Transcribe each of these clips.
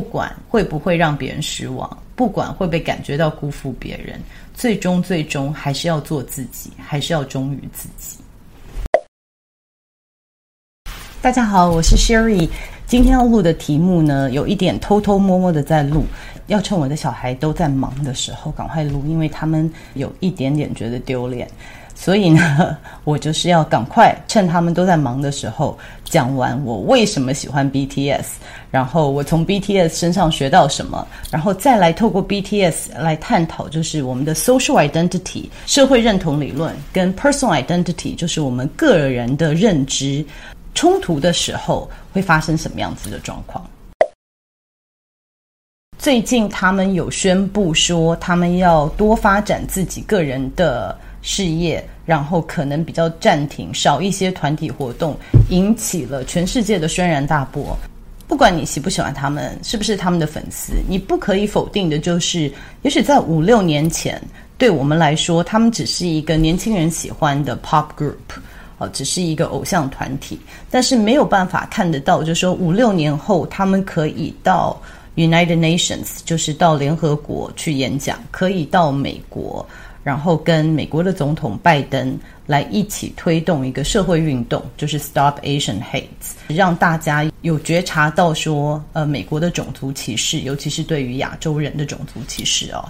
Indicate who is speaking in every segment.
Speaker 1: 不管会不会让别人失望，不管会不会感觉到辜负别人，最终最终还是要做自己，还是要忠于自己。大家好，我是 Sherry。今天要录的题目呢，有一点偷偷摸摸的在录，要趁我的小孩都在忙的时候赶快录，因为他们有一点点觉得丢脸。所以呢，我就是要赶快趁他们都在忙的时候讲完我为什么喜欢 BTS，然后我从 BTS 身上学到什么，然后再来透过 BTS 来探讨，就是我们的 social identity 社会认同理论跟 personal identity，就是我们个人的认知冲突的时候会发生什么样子的状况。最近他们有宣布说，他们要多发展自己个人的。事业，然后可能比较暂停，少一些团体活动，引起了全世界的轩然大波。不管你喜不喜欢他们，是不是他们的粉丝，你不可以否定的就是，也许在五六年前，对我们来说，他们只是一个年轻人喜欢的 pop group，哦，只是一个偶像团体。但是没有办法看得到，就是说五六年后，他们可以到 United Nations，就是到联合国去演讲，可以到美国。然后跟美国的总统拜登来一起推动一个社会运动，就是 Stop Asian Hate，让大家有觉察到说，呃，美国的种族歧视，尤其是对于亚洲人的种族歧视哦。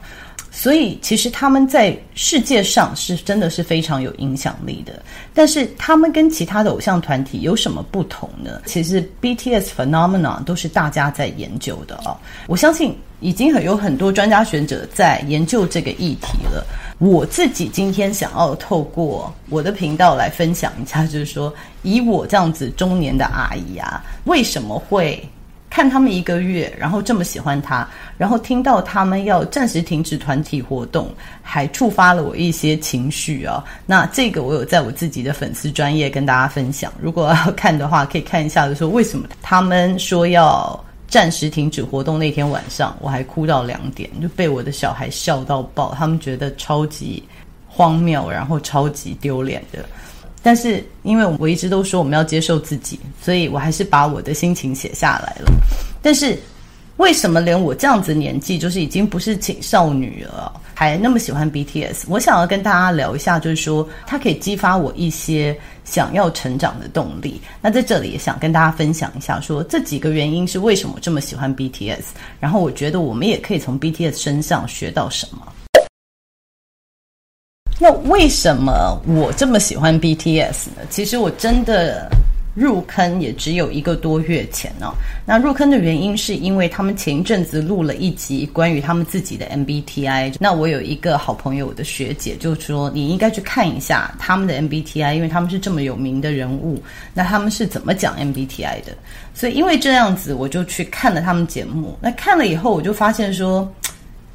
Speaker 1: 所以其实他们在世界上是真的是非常有影响力的。但是他们跟其他的偶像团体有什么不同呢？其实 BTS phenomenon 都是大家在研究的哦。我相信已经很有很多专家学者在研究这个议题了。我自己今天想要透过我的频道来分享一下，就是说，以我这样子中年的阿姨啊，为什么会看他们一个月，然后这么喜欢他，然后听到他们要暂时停止团体活动，还触发了我一些情绪啊。那这个我有在我自己的粉丝专业跟大家分享，如果要看的话，可以看一下，就是说为什么他们说要。暂时停止活动那天晚上，我还哭到两点，就被我的小孩笑到爆。他们觉得超级荒谬，然后超级丢脸的。但是因为我一直都说我们要接受自己，所以我还是把我的心情写下来了。但是为什么连我这样子年纪，就是已经不是青少女了，还那么喜欢 BTS？我想要跟大家聊一下，就是说它可以激发我一些。想要成长的动力，那在这里也想跟大家分享一下说，说这几个原因是为什么我这么喜欢 BTS，然后我觉得我们也可以从 BTS 身上学到什么。那为什么我这么喜欢 BTS 呢？其实我真的。入坑也只有一个多月前哦。那入坑的原因是因为他们前一阵子录了一集关于他们自己的 MBTI。那我有一个好朋友的学姐就说，你应该去看一下他们的 MBTI，因为他们是这么有名的人物，那他们是怎么讲 MBTI 的？所以因为这样子，我就去看了他们节目。那看了以后，我就发现说，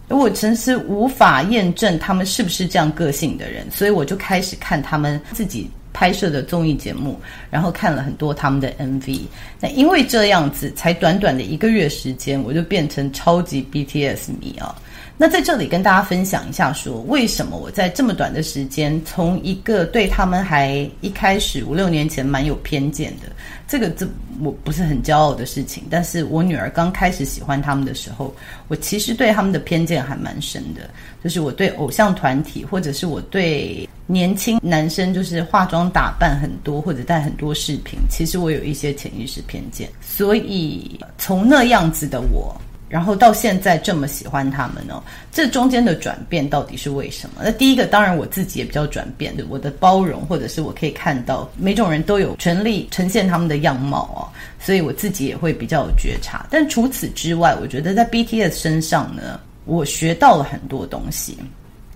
Speaker 1: 我真是无法验证他们是不是这样个性的人，所以我就开始看他们自己。拍摄的综艺节目，然后看了很多他们的 MV。那因为这样子，才短短的一个月时间，我就变成超级 BTS 迷啊。那在这里跟大家分享一下说，为什么我在这么短的时间，从一个对他们还一开始五六年前蛮有偏见的，这个这我不是很骄傲的事情。但是我女儿刚开始喜欢他们的时候，我其实对他们的偏见还蛮深的，就是我对偶像团体，或者是我对年轻男生，就是化妆打扮很多或者带很多饰品，其实我有一些潜意识偏见。所以从那样子的我。然后到现在这么喜欢他们呢、这中间的转变到底是为什么？那第一个当然我自己也比较转变对，我的包容或者是我可以看到每种人都有权利呈现他们的样貌哦，所以我自己也会比较有觉察。但除此之外，我觉得在 BTS 身上呢，我学到了很多东西，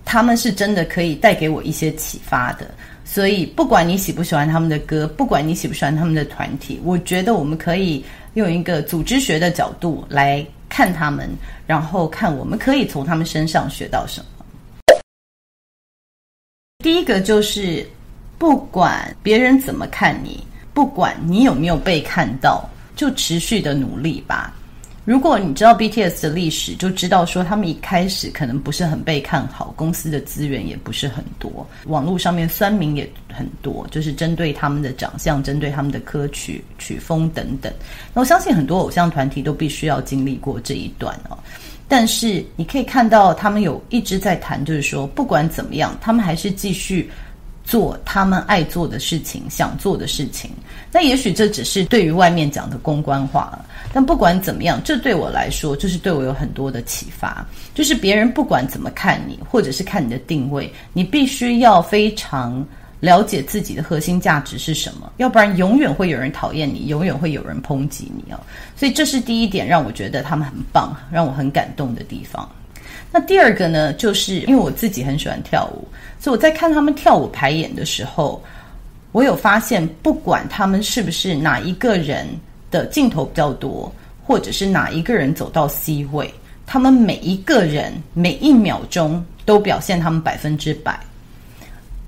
Speaker 1: 他们是真的可以带给我一些启发的。所以不管你喜不喜欢他们的歌，不管你喜不喜欢他们的团体，我觉得我们可以用一个组织学的角度来。看他们，然后看我们可以从他们身上学到什么。第一个就是，不管别人怎么看你，不管你有没有被看到，就持续的努力吧。如果你知道 BTS 的历史，就知道说他们一开始可能不是很被看好，公司的资源也不是很多，网络上面酸民也很多，就是针对他们的长相、针对他们的歌曲曲风等等。那我相信很多偶像团体都必须要经历过这一段哦。但是你可以看到，他们有一直在谈，就是说不管怎么样，他们还是继续。做他们爱做的事情，想做的事情。那也许这只是对于外面讲的公关话。但不管怎么样，这对我来说就是对我有很多的启发。就是别人不管怎么看你，或者是看你的定位，你必须要非常了解自己的核心价值是什么，要不然永远会有人讨厌你，永远会有人抨击你哦。所以这是第一点，让我觉得他们很棒，让我很感动的地方。那第二个呢，就是因为我自己很喜欢跳舞，所以我在看他们跳舞排演的时候，我有发现，不管他们是不是哪一个人的镜头比较多，或者是哪一个人走到 C 位，他们每一个人每一秒钟都表现他们百分之百。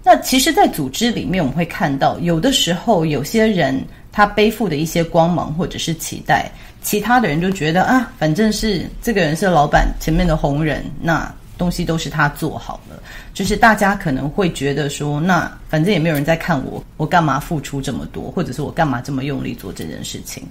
Speaker 1: 那其实，在组织里面，我们会看到，有的时候有些人他背负的一些光芒或者是期待。其他的人就觉得啊，反正是这个人是老板前面的红人，那东西都是他做好了。就是大家可能会觉得说，那反正也没有人在看我，我干嘛付出这么多，或者是我干嘛这么用力做这件事情？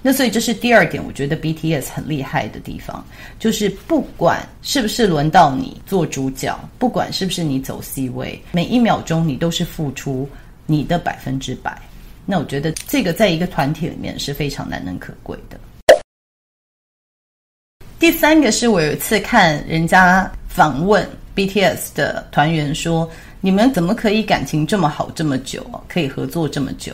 Speaker 1: 那所以这是第二点，我觉得 BTS 很厉害的地方，就是不管是不是轮到你做主角，不管是不是你走 C 位，每一秒钟你都是付出你的百分之百。那我觉得这个在一个团体里面是非常难能可贵的。第三个是我有一次看人家访问 BTS 的团员说：“你们怎么可以感情这么好这么久？可以合作这么久？”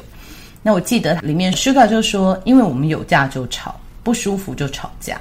Speaker 1: 那我记得里面 Suga 就说：“因为我们有架就吵，不舒服就吵架，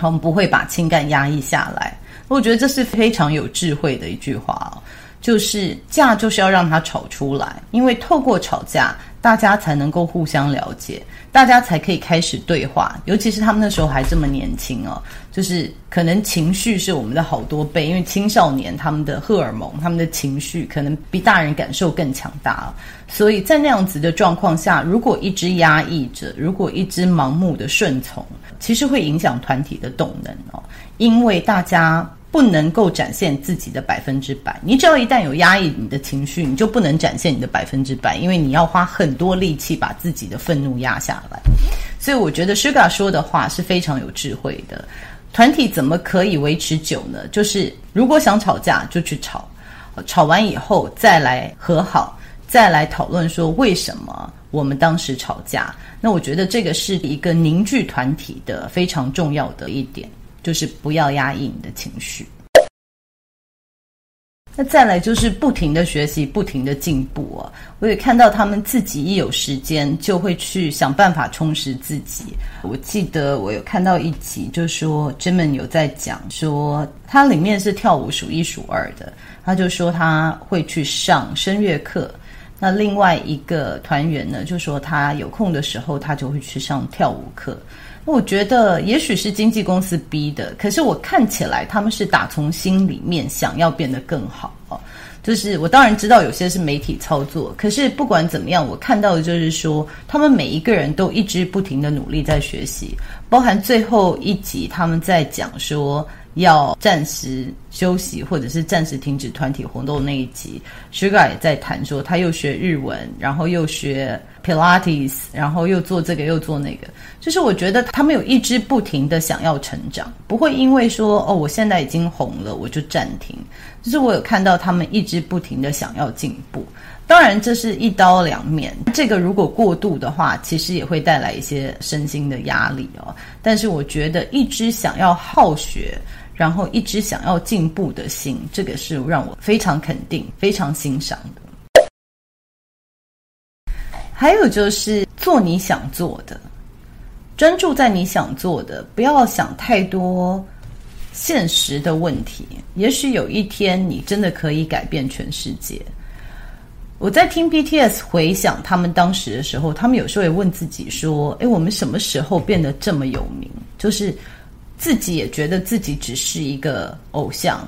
Speaker 1: 我们不会把情感压抑下来。”我觉得这是非常有智慧的一句话哦，就是架就是要让它吵出来，因为透过吵架，大家才能够互相了解。大家才可以开始对话，尤其是他们那时候还这么年轻哦，就是可能情绪是我们的好多倍，因为青少年他们的荷尔蒙、他们的情绪可能比大人感受更强大，所以在那样子的状况下，如果一直压抑着，如果一直盲目的顺从，其实会影响团体的动能哦，因为大家。不能够展现自己的百分之百，你只要一旦有压抑你的情绪，你就不能展现你的百分之百，因为你要花很多力气把自己的愤怒压下来。所以我觉得 Sugar 说的话是非常有智慧的。团体怎么可以维持久呢？就是如果想吵架就去吵，吵完以后再来和好，再来讨论说为什么我们当时吵架。那我觉得这个是一个凝聚团体的非常重要的一点。就是不要压抑你的情绪。那再来就是不停的学习，不停的进步啊！我也看到他们自己一有时间就会去想办法充实自己。我记得我有看到一集，就说 Jimin 有在讲说，他里面是跳舞数一数二的，他就说他会去上声乐课。那另外一个团员呢，就说他有空的时候，他就会去上跳舞课。我觉得也许是经纪公司逼的，可是我看起来他们是打从心里面想要变得更好哦。就是我当然知道有些是媒体操作，可是不管怎么样，我看到的就是说，他们每一个人都一直不停的努力在学习，包含最后一集他们在讲说。要暂时休息，或者是暂时停止团体活动那一集，Sugar 也在谈说，他又学日文，然后又学 Pilates，然后又做这个又做那个。就是我觉得他们有一直不停的想要成长，不会因为说哦，我现在已经红了，我就暂停。就是我有看到他们一直不停的想要进步。当然这是一刀两面，这个如果过度的话，其实也会带来一些身心的压力哦。但是我觉得一直想要好学。然后一直想要进步的心，这个是让我非常肯定、非常欣赏的。还有就是做你想做的，专注在你想做的，不要想太多现实的问题。也许有一天你真的可以改变全世界。我在听 BTS 回想他们当时的时候，他们有时候也问自己说：“诶，我们什么时候变得这么有名？”就是。自己也觉得自己只是一个偶像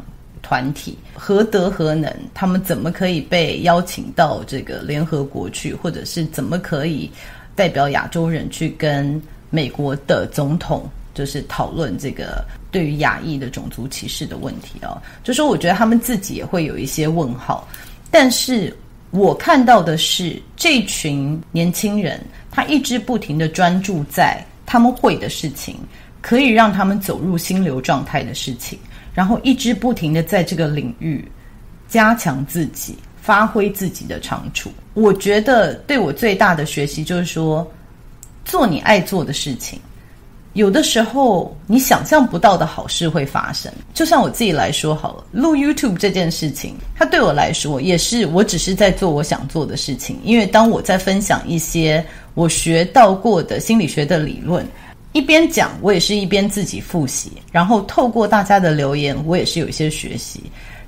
Speaker 1: 团体，何德何能？他们怎么可以被邀请到这个联合国去，或者是怎么可以代表亚洲人去跟美国的总统就是讨论这个对于亚裔的种族歧视的问题啊，就说我觉得他们自己也会有一些问号，但是我看到的是这群年轻人，他一直不停的专注在他们会的事情，可以让他们走入心流状态的事情，然后一直不停的在这个领域加强自己。发挥自己的长处，我觉得对我最大的学习就是说，做你爱做的事情。有的时候你想象不到的好事会发生。就像我自己来说好了，录 YouTube 这件事情，它对我来说也是，我只是在做我想做的事情。因为当我在分享一些我学到过的心理学的理论，一边讲，我也是一边自己复习，然后透过大家的留言，我也是有一些学习。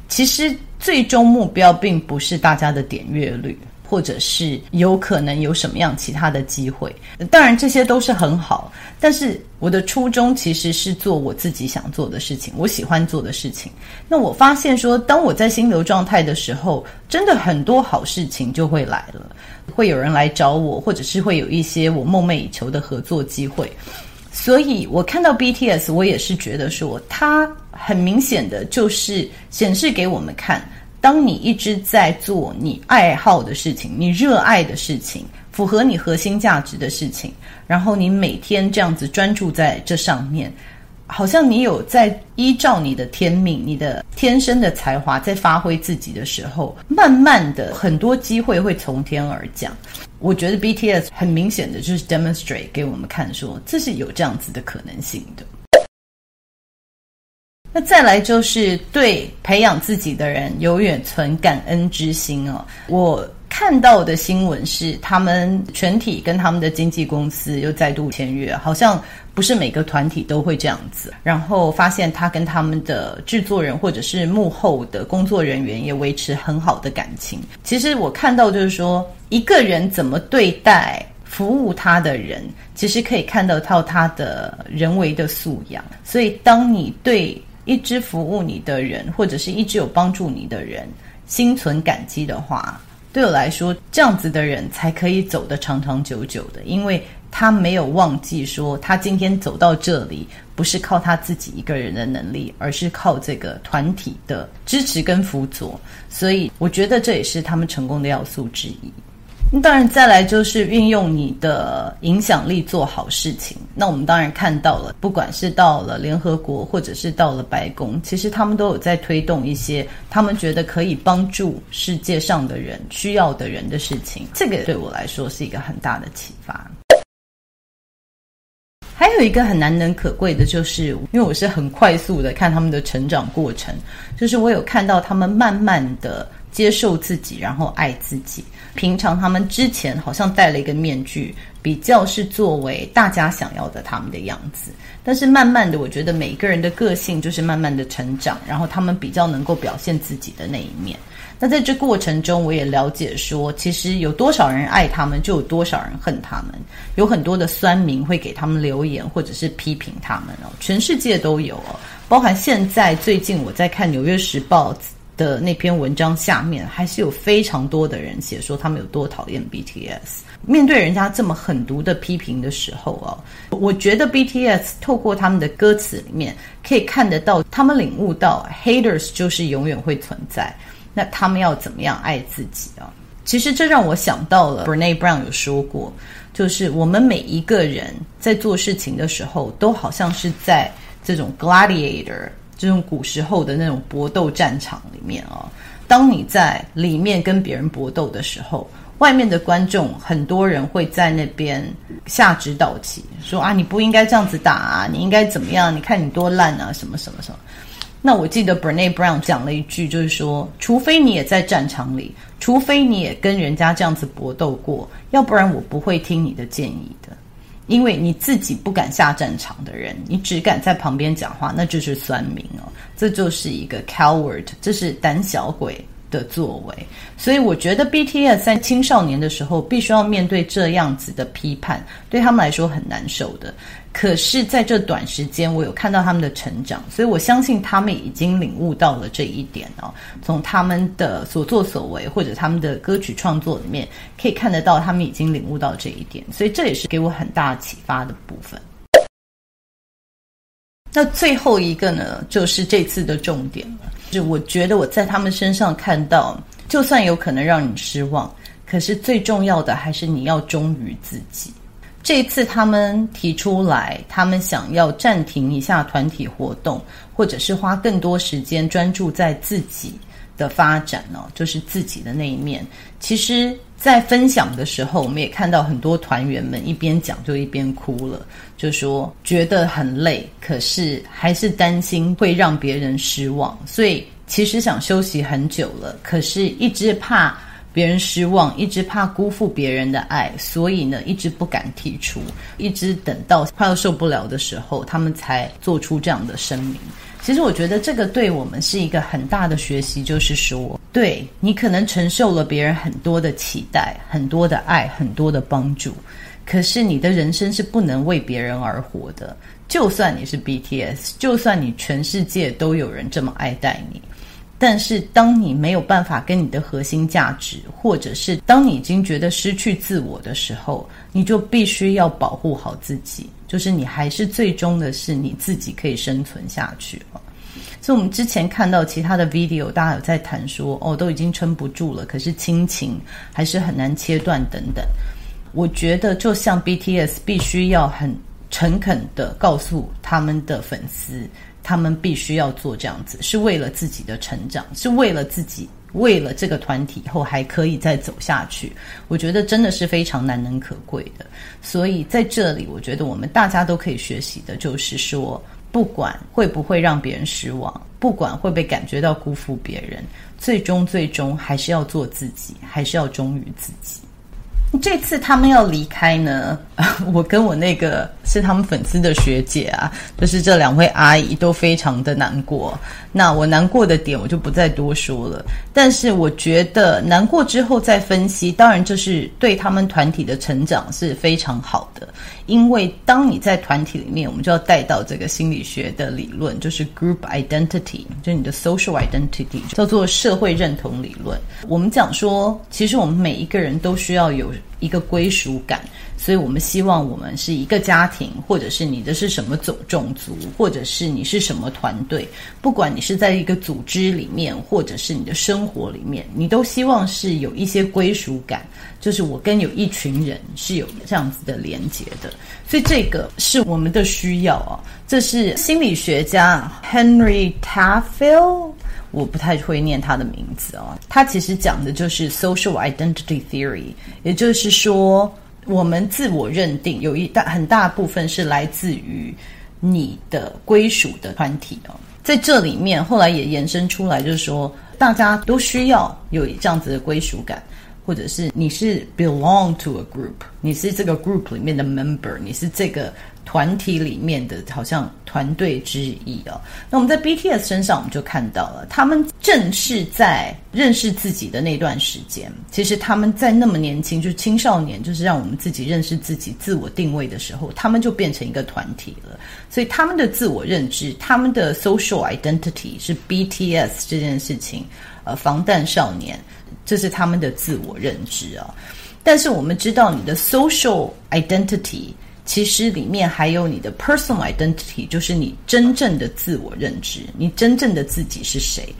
Speaker 1: 其实最终目标并不是大家的点阅率，或者是有可能有什么样其他的机会。当然这些都是很好，但是我的初衷其实是做我自己想做的事情，我喜欢做的事情。那我发现说，当我在心流状态的时候，真的很多好事情就会来了，会有人来找我，或者是会有一些我梦寐以求的合作机会。所以我看到 BTS，我也是觉得说，它很明显的就是显示给我们看，当你一直在做你爱好的事情，你热爱的事情，符合你核心价值的事情，然后你每天这样子专注在这上面。好像你有在依照你的天命、你的天生的才华在发挥自己的时候，慢慢的很多机会会从天而降。我觉得 BTS 很明显的就是 demonstrate 给我们看说，这是有这样子的可能性的。那再来就是对培养自己的人永远存感恩之心哦。我。看到的新闻是，他们全体跟他们的经纪公司又再度签约，好像不是每个团体都会这样子。然后发现他跟他们的制作人或者是幕后的工作人员也维持很好的感情。其实我看到就是说，一个人怎么对待服务他的人，其实可以看得到他他的人为的素养。所以，当你对一直服务你的人，或者是一直有帮助你的人，心存感激的话。对我来说，这样子的人才可以走得长长久久的，因为他没有忘记说，他今天走到这里不是靠他自己一个人的能力，而是靠这个团体的支持跟辅佐。所以，我觉得这也是他们成功的要素之一。那当然，再来就是运用你的影响力做好事情。那我们当然看到了，不管是到了联合国，或者是到了白宫，其实他们都有在推动一些他们觉得可以帮助世界上的人、需要的人的事情。这个对我来说是一个很大的启发。还有一个很难能可贵的，就是因为我是很快速的看他们的成长过程，就是我有看到他们慢慢的接受自己，然后爱自己。平常他们之前好像戴了一个面具，比较是作为大家想要的他们的样子。但是慢慢的，我觉得每个人的个性就是慢慢的成长，然后他们比较能够表现自己的那一面。那在这过程中，我也了解说，其实有多少人爱他们，就有多少人恨他们。有很多的酸民会给他们留言，或者是批评他们哦，全世界都有哦，包含现在最近我在看《纽约时报》。的那篇文章下面还是有非常多的人写说他们有多讨厌 BTS。面对人家这么狠毒的批评的时候哦，我觉得 BTS 透过他们的歌词里面可以看得到，他们领悟到 haters 就是永远会存在。那他们要怎么样爱自己啊？其实这让我想到了 Brené Brown 有说过，就是我们每一个人在做事情的时候，都好像是在这种 gladiator。这种古时候的那种搏斗战场里面啊，当你在里面跟别人搏斗的时候，外面的观众很多人会在那边下指导棋，说啊，你不应该这样子打啊，你应该怎么样？你看你多烂啊，什么什么什么。那我记得 b e r n e Brown 讲了一句，就是说，除非你也在战场里，除非你也跟人家这样子搏斗过，要不然我不会听你的建议的。因为你自己不敢下战场的人，你只敢在旁边讲话，那就是酸民哦，这就是一个 coward，这是胆小鬼。的作为。所以我觉得 BTS 在青少年的时候必须要面对这样子的批判，对他们来说很难受的。可是，在这短时间，我有看到他们的成长，所以我相信他们已经领悟到了这一点哦。从他们的所作所为，或者他们的歌曲创作里面，可以看得到他们已经领悟到这一点，所以这也是给我很大启发的部分。那最后一个呢，就是这次的重点了。就我觉得我在他们身上看到，就算有可能让你失望，可是最重要的还是你要忠于自己。这一次他们提出来，他们想要暂停一下团体活动，或者是花更多时间专注在自己的发展呢，就是自己的那一面。其实，在分享的时候，我们也看到很多团员们一边讲就一边哭了，就说觉得很累，可是还是担心会让别人失望，所以其实想休息很久了，可是一直怕。别人失望，一直怕辜负别人的爱，所以呢，一直不敢提出，一直等到快要受不了的时候，他们才做出这样的声明。其实我觉得这个对我们是一个很大的学习，就是说，对，你可能承受了别人很多的期待、很多的爱、很多的帮助，可是你的人生是不能为别人而活的。就算你是 BTS，就算你全世界都有人这么爱戴你。但是，当你没有办法跟你的核心价值，或者是当你已经觉得失去自我的时候，你就必须要保护好自己。就是你还是最终的是你自己可以生存下去了。所以，我们之前看到其他的 video，大家有在谈说，哦，都已经撑不住了，可是亲情还是很难切断等等。我觉得，就像 BTS 必须要很诚恳地告诉他们的粉丝。他们必须要做这样子，是为了自己的成长，是为了自己，为了这个团体以后还可以再走下去。我觉得真的是非常难能可贵的。所以在这里，我觉得我们大家都可以学习的，就是说，不管会不会让别人失望，不管会被感觉到辜负别人，最终最终还是要做自己，还是要忠于自己。这次他们要离开呢，我跟我那个是他们粉丝的学姐啊，就是这两位阿姨都非常的难过。那我难过的点我就不再多说了。但是我觉得难过之后再分析，当然这是对他们团体的成长是非常好的。因为当你在团体里面，我们就要带到这个心理学的理论，就是 group identity，就你的 social identity，叫做社会认同理论。我们讲说，其实我们每一个人都需要有。一个归属感，所以我们希望我们是一个家庭，或者是你的是什么种种族，或者是你是什么团队，不管你是在一个组织里面，或者是你的生活里面，你都希望是有一些归属感，就是我跟有一群人是有这样子的连接的，所以这个是我们的需要啊。这是心理学家 Henry Taffel。我不太会念他的名字啊，他其实讲的就是 social identity theory，也就是说，我们自我认定有一大很大部分是来自于你的归属的团体哦，在这里面后来也延伸出来，就是说大家都需要有这样子的归属感，或者是你是 belong to a group，你是这个 group 里面的 member，你是这个。团体里面的好像团队之一哦，那我们在 BTS 身上，我们就看到了，他们正是在认识自己的那段时间，其实他们在那么年轻，就是青少年，就是让我们自己认识自己、自我定位的时候，他们就变成一个团体了。所以他们的自我认知，他们的 social identity 是 BTS 这件事情，呃，防弹少年，这是他们的自我认知啊。但是我们知道，你的 social identity。其实里面还有你的 personal identity，就是你真正的自我认知，你真正的自己是谁？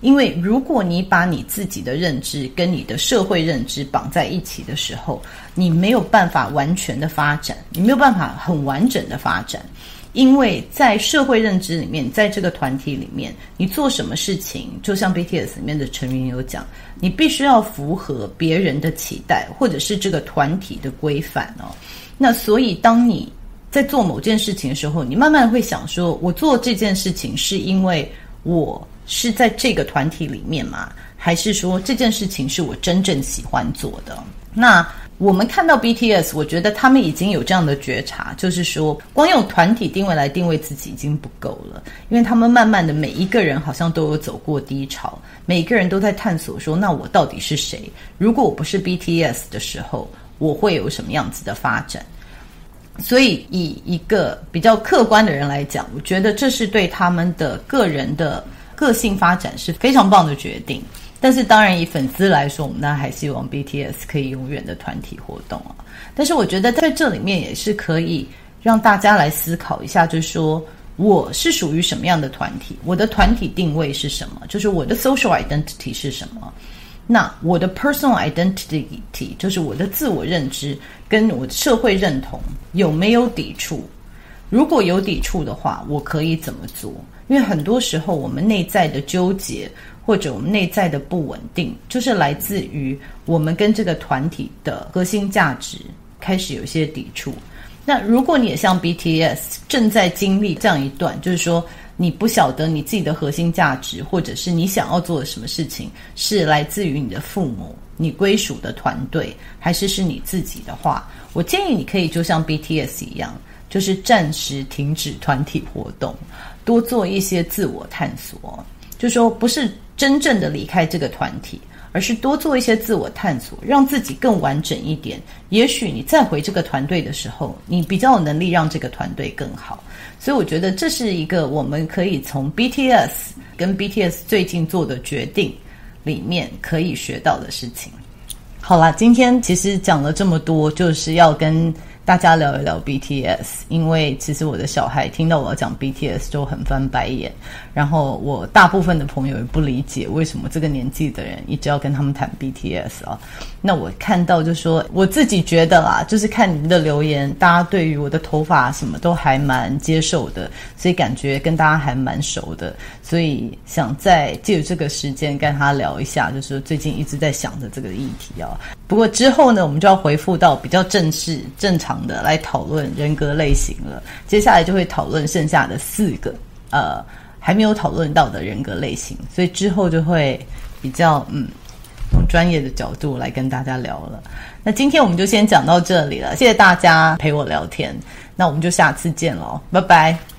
Speaker 1: 因为如果你把你自己的认知跟你的社会认知绑在一起的时候，你没有办法完全的发展，你没有办法很完整的发展。因为在社会认知里面，在这个团体里面，你做什么事情，就像 BTS 里面的成员有讲，你必须要符合别人的期待，或者是这个团体的规范哦。那所以，当你在做某件事情的时候，你慢慢会想说：我做这件事情是因为我是在这个团体里面吗？还是说这件事情是我真正喜欢做的？那我们看到 BTS，我觉得他们已经有这样的觉察，就是说，光用团体定位来定位自己已经不够了，因为他们慢慢的每一个人好像都有走过低潮，每个人都在探索说：那我到底是谁？如果我不是 BTS 的时候。我会有什么样子的发展？所以，以一个比较客观的人来讲，我觉得这是对他们的个人的个性发展是非常棒的决定。但是，当然以粉丝来说，我们当然还希望 BTS 可以永远的团体活动啊。但是，我觉得在这里面也是可以让大家来思考一下，就是说，我是属于什么样的团体？我的团体定位是什么？就是我的 social identity 是什么？那我的 personal identity 就是我的自我认知跟我的社会认同有没有抵触？如果有抵触的话，我可以怎么做？因为很多时候我们内在的纠结或者我们内在的不稳定，就是来自于我们跟这个团体的核心价值开始有一些抵触。那如果你也像 BTS 正在经历这样一段，就是说。你不晓得你自己的核心价值，或者是你想要做的什么事情，是来自于你的父母、你归属的团队，还是是你自己的话，我建议你可以就像 BTS 一样，就是暂时停止团体活动，多做一些自我探索。就说不是真正的离开这个团体。而是多做一些自我探索，让自己更完整一点。也许你再回这个团队的时候，你比较有能力让这个团队更好。所以我觉得这是一个我们可以从 BTS 跟 BTS 最近做的决定里面可以学到的事情。好啦，今天其实讲了这么多，就是要跟。大家聊一聊 BTS，因为其实我的小孩听到我要讲 BTS 就很翻白眼，然后我大部分的朋友也不理解为什么这个年纪的人一直要跟他们谈 BTS 啊。那我看到就说我自己觉得啦，就是看你们的留言，大家对于我的头发什么都还蛮接受的，所以感觉跟大家还蛮熟的，所以想再借这个时间跟他聊一下，就是最近一直在想着这个议题啊。不过之后呢，我们就要回复到比较正式、正常的来讨论人格类型了。接下来就会讨论剩下的四个，呃，还没有讨论到的人格类型。所以之后就会比较嗯，用专业的角度来跟大家聊了。那今天我们就先讲到这里了，谢谢大家陪我聊天。那我们就下次见喽，拜拜。